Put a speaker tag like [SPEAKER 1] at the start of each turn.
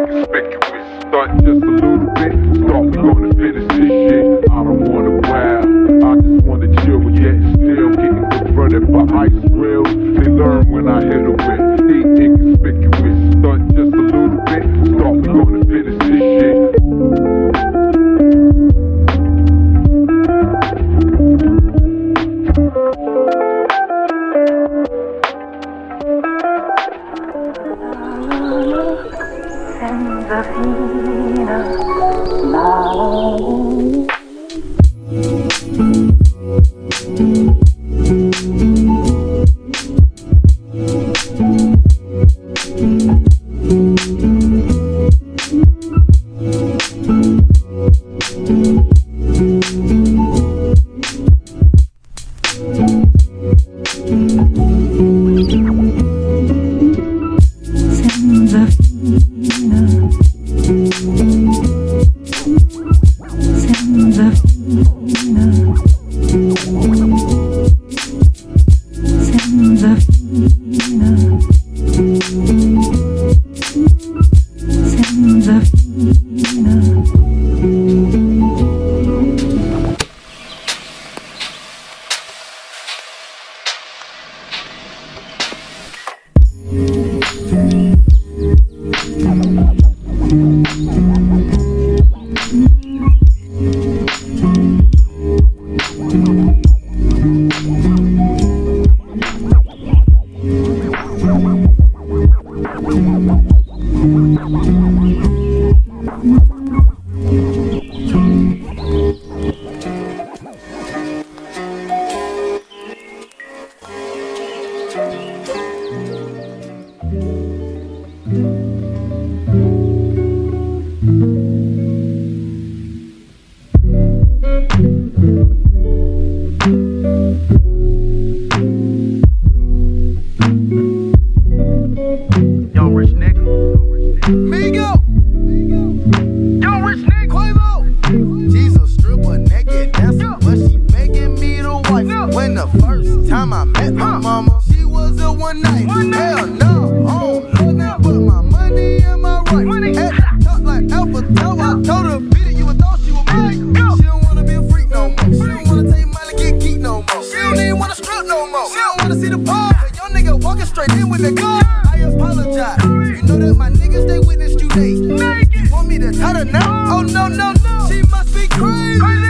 [SPEAKER 1] inconspicuous. stunt, just a little bit. Thought we gonna finish
[SPEAKER 2] this shit. I don't wanna wow. I just wanna chill, yet still getting confronted by ice grills. They learn when I hit them with. Deep inconspicuous. stunt, just a little bit. Senza fine. I told her, you she was. She don't wanna be a freak no more. She don't wanna take get no more. She don't even wanna strip no more. She don't wanna see the. But young nigga walking straight in with gun. I apologize. You know that my niggas, they witnessed you. You want me to her now? Oh, no, no, no. She must be crazy.